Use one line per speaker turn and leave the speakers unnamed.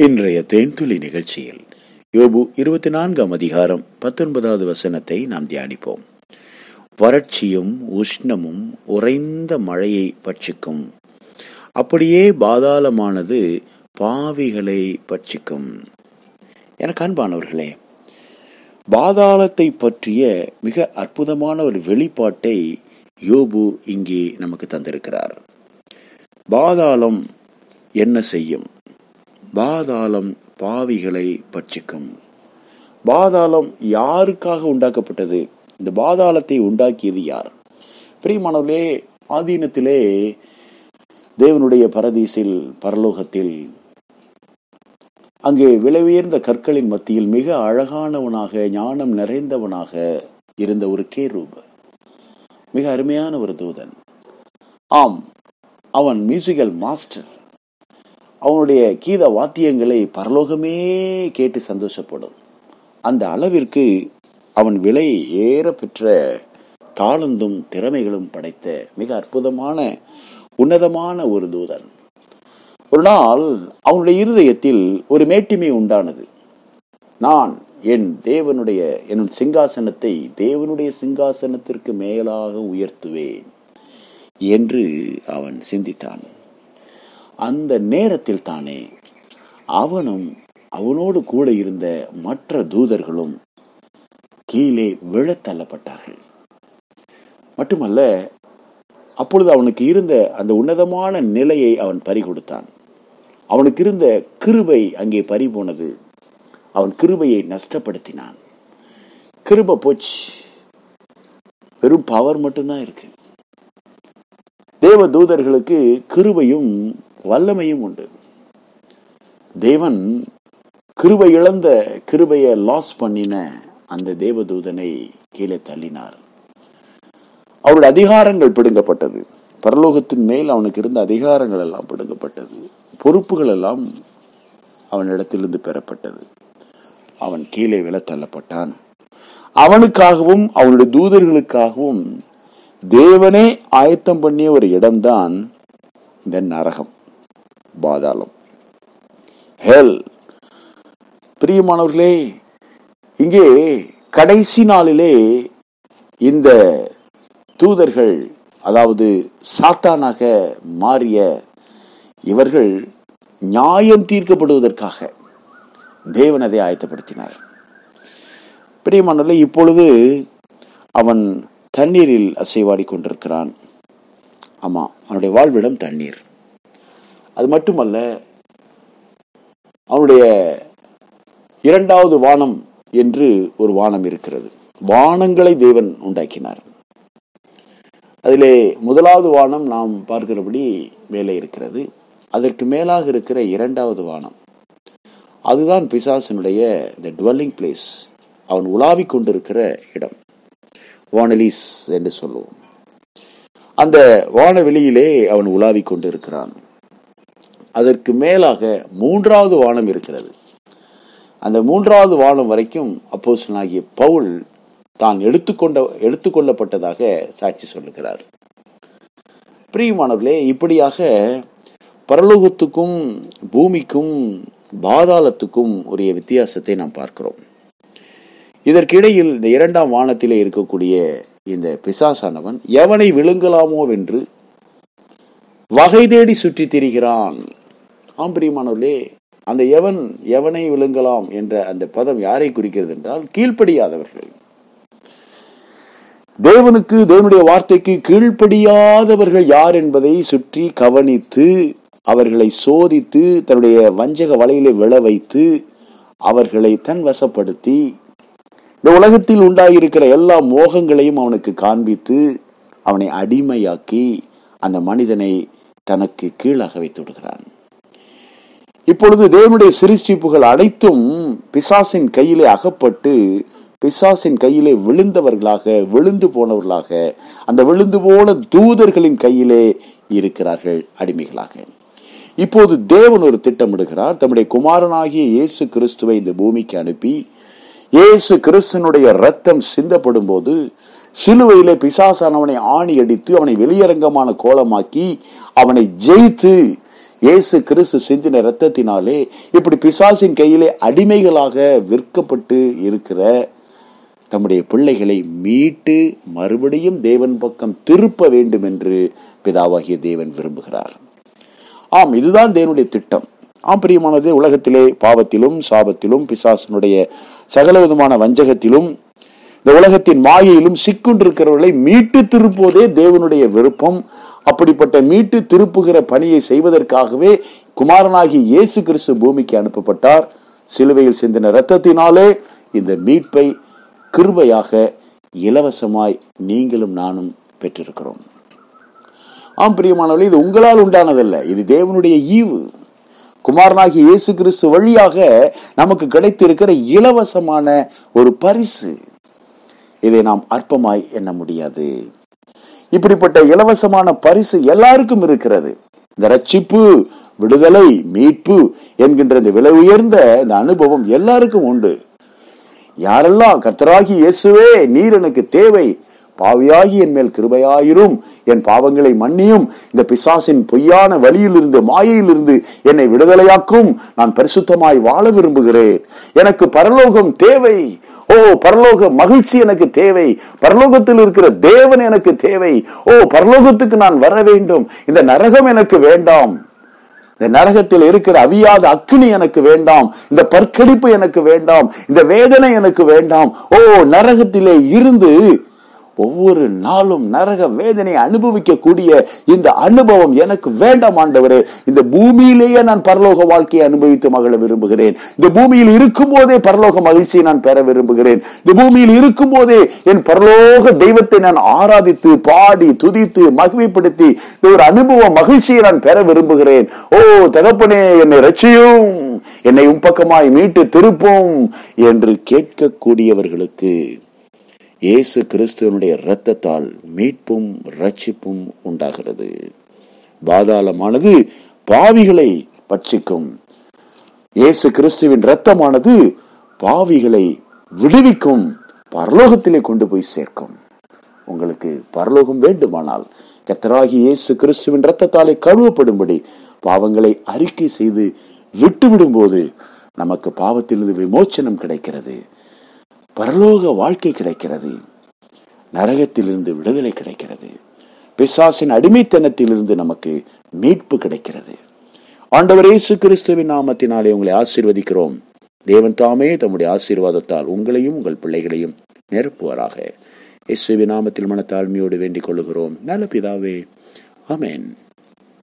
இன்றைய தேன்துளி நிகழ்ச்சியில் யோபு இருபத்தி நான்காம் அதிகாரம் பத்தொன்பதாவது வசனத்தை நாம் தியானிப்போம். வறட்சியும் உஷ்ணமும் உறைந்த மழையை பட்சிக்கும். அப்படியே பாதாளமானது பாவிகளை பட்சிக்கும். எனக்கு அன்பானவர்களே பாதாளத்தை பற்றிய மிக அற்புதமான ஒரு வெளிப்பாட்டை யோபு இங்கே நமக்கு தந்திருக்கிறார். பாதாளம் என்ன செய்யும்? பாதாளம் பாவிகளை பட்சிக்கும். பாதாளம் யாருக்காக உண்டாக்கப்பட்டது? இந்த பாதாளத்தை உண்டாக்கியது யார்? பிரியமானவர்களே ஆதீனத்திலே தேவனுடைய பரதீசில் பரலோகத்தில் அங்கே விலை உயர்ந்த கற்களின் மத்தியில் மிக அழகானவனாக ஞானம் நிறைந்தவனாக இருந்த ஒரு கேரூப். மிக அருமையான ஒரு தூதன். ஆம் அவன் மியூசிக்கல் மாஸ்டர் அவனுடைய கீத வாத்தியங்களை பரலோகமே கேட்டு சந்தோஷப்படும். அந்த அளவிற்கு அவன் விலை ஏற பெற்ற தாளந்தும் திறமைகளும் படைத்த மிக அற்புதமான உன்னதமான ஒரு தூதன். ஒரு நாள் அவனுடைய இருதயத்தில் ஒரு மேட்டிமை உண்டானது. நான் என் தேவனுடைய என் சிங்காசனத்தை தேவனுடைய சிங்காசனத்திற்கு மேலாக உயர்த்துவேன் என்று அவன் சிந்தித்தான். அந்த நேரத்தில் தானே அவனும் அவனோடு கூட இருந்த மற்ற தூதர்களும் கீழே விழத் தள்ளப்பட்டார்கள். மட்டுமல்ல அப்பொழுது அவனுக்கு இருந்த அந்த உன்னதமான நிலையை அவன் பறிகொடுத்தான். அவனுக்கு இருந்த கிருபை அங்கே பறி போனது அவன் கிருபையை நஷ்டப்படுத்தினான். கிருப போச்சு. வெறும் பவர் மட்டும்தான் இருக்கு. தேவ தூதர்களுக்கு கிருபையும் வல்லமையும் உண்டு. தேவன் கிருபை இழந்த கிருபையை லாஸ் பண்ணின அந்த தேவதூதனை கீழே தள்ளினார். அவருடைய அதிகாரங்கள் பிடுங்கப்பட்டது. பரலோகத்தின் மேல் அவனுக்கு இருந்த அதிகாரங்கள் எல்லாம் பிடுங்கப்பட்டது. பொறுப்புகள் எல்லாம் அவனிடத்திலிருந்து பெறப்பட்டது. அவன் கீழே விழ தள்ளப்பட்டான். அவனுக்காகவும் அவனுடைய தூதர்களுக்காகவும் தேவனே ஆயத்தம் பண்ணிய ஒரு இடம்தான் இந்த நரகம். பாதாளம். ஹெல் பிரியமானவர்களே இங்கே கடைசி நாளிலே இந்த தூதர்கள் அதாவது சாத்தானாக மாறிய இவர்கள் நியாயம் தீர்க்கப்படுவதற்காக தேவன் அதை ஆயத்தப்படுத்தினார். பிரியமானவர்களே இப்பொழுது அவன் தண்ணீரில் அசைவாடி கொண்டிருக்கிறான். ஆமா அவனுடைய வாழ்விடம் தண்ணீர். அது மட்டுமல்ல அவனுடைய இரண்டாவது வானம் என்று ஒரு வானம் இருக்கிறது. வானங்களை தேவன் உண்டாக்கினார். அதிலே முதலாவது வானம் நாம் பார்க்கிறபடி மேலே இருக்கிறது. அதற்கு மேலாக இருக்கிற இரண்டாவது வானம். அதுதான் பிசாசனுடைய த டுவெல்லிங் பிளேஸ் அவன் உலாவிக் கொண்டிருக்கிற இடம். வானலிஸ் என்று சொல்லுவோம். அந்த வானவெளியிலே அவன் உலாவிக் கொண்டிருக்கிறான். அதற்கு மேலாக மூன்றாவது வானம் இருக்கிறது. அந்த மூன்றாவது வானம் வரைக்கும் அப்போசனாகிய பவுல் தான் எடுத்துக்கொண்ட எடுத்துக்கொள்ளப்பட்டதாக சாட்சி சொல்லுகிறார். பிரியமானவர்களே இப்படியாக பரலோகத்துக்கும் பூமிக்கும் பாதாளத்துக்கும் உரிய வித்தியாசத்தை நாம் பார்க்கிறோம். இதற்கிடையில் இந்த இரண்டாம் வானத்திலே இருக்கக்கூடிய இந்த பிசாசானவன் எவனை விழுங்கலாமோ வென்று வகை தேடி சுற்றி திரிகிறான் ஆம் பிரியமானவர்களே அந்த எவன் எவனை விழுங்கலாம் என்ற அந்த பதம் யாரை குறிக்கிறது என்றால் கீழ்ப்படியாதவர்கள். தேவனுக்கு தேவனுடைய வார்த்தைக்கு கீழ்ப்படியாதவர்கள் யார் என்பதை சுற்றி கவனித்து அவர்களை சோதித்து தன்னுடைய வஞ்சக வலையிலே விழ வைத்து அவர்களை தன் வசப்படுத்தி இந்த உலகத்தில் உண்டாகியிருக்கிற எல்லா மோகங்களையும் அவனுக்கு காண்பித்து அவனை அடிமையாக்கி அந்த மனிதனை தனக்கு கீழாக வைத்து விடுகிறான். இப்பொழுது தேவனுடைய சிறுச்சிப்புகள் அனைத்தும் பிசாசின் கையிலே அகப்பட்டு பிசாசின் கையிலே விழுந்தவர்களாக விழுந்து போனவர்களாக அந்த விழுந்து போன தூதர்களின் கையிலே இருக்கிறார்கள் அடிமைகளாக. இப்போது தேவன் ஒரு திட்டமிடுகிறார். தம்முடைய குமாரனாகிய இயேசு கிறிஸ்துவை இந்த பூமிக்கு அனுப்பி இயேசு கிறிஸ்தனுடைய ரத்தம் சிந்தப்படும் போது சிலுவையிலே பிசாசானவனை ஆணி அடித்து அவனை வெளியரங்கமான கோலமாக்கி அவனை ஜெயித்து இயேசு கிறிஸ்து சிந்தின ரத்தத்தினாலே இப்படி பிசாசின் கையிலே அடிமைகளாக விற்கப்பட்டு இருக்கிற தம்முடைய பிள்ளைகளை மீட்டு மறுபடியும் தேவன் பக்கம் திருப்ப வேண்டும் என்று பிதாவாகிய தேவன் விரும்புகிறார். ஆம் இதுதான் தேவனுடைய திட்டம். ஆம் பிரியமானது உலகத்திலே பாவத்திலும் சாபத்திலும் பிசாசனுடைய சகல விதமான வஞ்சகத்திலும் இந்த உலகத்தின் மாயையிலும் சிக்குண்டிருக்கிறவர்களை மீட்டு திருப்புவதே தேவனுடைய விருப்பம். அப்படிப்பட்ட மீட்டு திருப்புகிற பணியை செய்வதற்காகவே குமாரனாகி இயேசு கிறிஸ்து பூமிக்கு அனுப்பப்பட்டார். சிலுவையில் சிந்தின இரத்தத்தினாலே இந்த மீட்பை கிருபையாக இலவசமாய் நீங்களும் நானும் பெற்றிருக்கிறோம். ஆம் பிரியமானவர்களே இது உங்களால் உண்டானதல்ல. இது தேவனுடைய ஈவு. குமாரனாகி இயேசு கிறிஸ்து வழியாக நமக்கு கிடைத்திருக்கிற இலவசமான ஒரு பரிசு. இதை நாம் அற்பமாய் எண்ண முடியாது. இப்படிப்பட்ட இலவசமான பரிசு எல்லாருக்கும் இருக்கிறது. இந்த ரட்சிப்பு விடுதலை மீட்பு என்கின்ற இந்த விலை உயர்ந்த இந்த அனுபவம் எல்லாருக்கும் உண்டு. யாரெல்லாம் கர்த்தராகி இயேசுவே நீர் எனக்கு தேவை பாவியாகி என் மேல் கிருபையாயிரும். என் பாவங்களை மன்னியும். இந்த பிசாசின் பொய்யான வழியிலிருந்து மாயையிலிருந்து என்னை விடுதலையாக்கும். நான் பரிசுத்தமாய் வாழ விரும்புகிறேன். எனக்கு பரலோகம் தேவை. ஓ பரலோக மகிழ்ச்சி எனக்கு தேவை. பரலோகத்தில் இருக்கிற தேவன் எனக்கு தேவை. ஓ பரலோகத்துக்கு நான் வர வேண்டும். இந்த நரகம் எனக்கு வேண்டாம். இந்த நரகத்தில் இருக்கிற அவியாத அக்கினி எனக்கு வேண்டாம். இந்த பற்கடிப்பு எனக்கு வேண்டாம். இந்த வேதனை எனக்கு வேண்டாம். ஓ நரகத்திலே இருந்து ஒவ்வொரு நாளும் நரக வேதனை அனுபவிக்க கூடிய இந்த அனுபவம் எனக்கு வேண்டாம் ஆண்டவரே. இந்த பூமியிலேயே நான் பரலோக வாழ்க்கையை அனுபவித்து மகிழ விரும்புகிறேன். இந்த பூமியில் இருக்கும் போதே பரலோக மகிழ்ச்சியை நான் பெற விரும்புகிறேன். இந்த பூமியில் இருக்கும் போதே என் பரலோக தெய்வத்தை நான் ஆராதித்து பாடி துதித்து மகிமைப்படுத்தி இந்த ஒரு அனுபவ மகிழ்ச்சியை நான் பெற விரும்புகிறேன். ஓ தகப்பனே என்னை ரட்சியும் என்னை உம்பக்கமாய் மீட்டு திருப்பும் என்று கேட்கக்கூடியவர்களுக்கு இயேசு கிறிஸ்துவனுடைய இரத்தத்தால் மீட்பும் ரட்சிப்பும் உண்டாகிறது. பாதாளமானது பாவிகளை பட்சிக்கும். இயேசு கிறிஸ்துவின் இரத்தமானது பாவிகளை விடுவிக்கும். பரலோகத்திலே கொண்டு போய் சேர்க்கும். உங்களுக்கு பரலோகம் வேண்டுமானால் கத்தராகி இயேசு கிறிஸ்துவின் இரத்தத்தாலே கழுவப்படும்படி பாவங்களை அறிக்கை செய்து விட்டுவிடும் போது நமக்கு பாவத்திலிருந்து விமோச்சனம் கிடைக்கிறது. பரலோக வாழ்க்கை கிடைக்கிறது. நரகத்திலிருந்து விடுதலை கிடைக்கிறது. பிசாசின் அடிமைத்தனத்திலிருந்து நமக்கு மீட்பு கிடைக்கிறது. ஆண்டவர் இயேசு கிறிஸ்துவின் நாமத்தினாலே உங்களை ஆசீர்வதிக்கிறோம். தேவன் தாமே தம்முடைய ஆசீர்வாதத்தால் உங்களையும் உங்கள் பிள்ளைகளையும் நிரப்புவாராக. இயேசுவின் நாமத்தில் மனத்தாழ்மையோடு வேண்டிக் கொள்ளுகிறோம். நல்ல பிதாவே அமேன்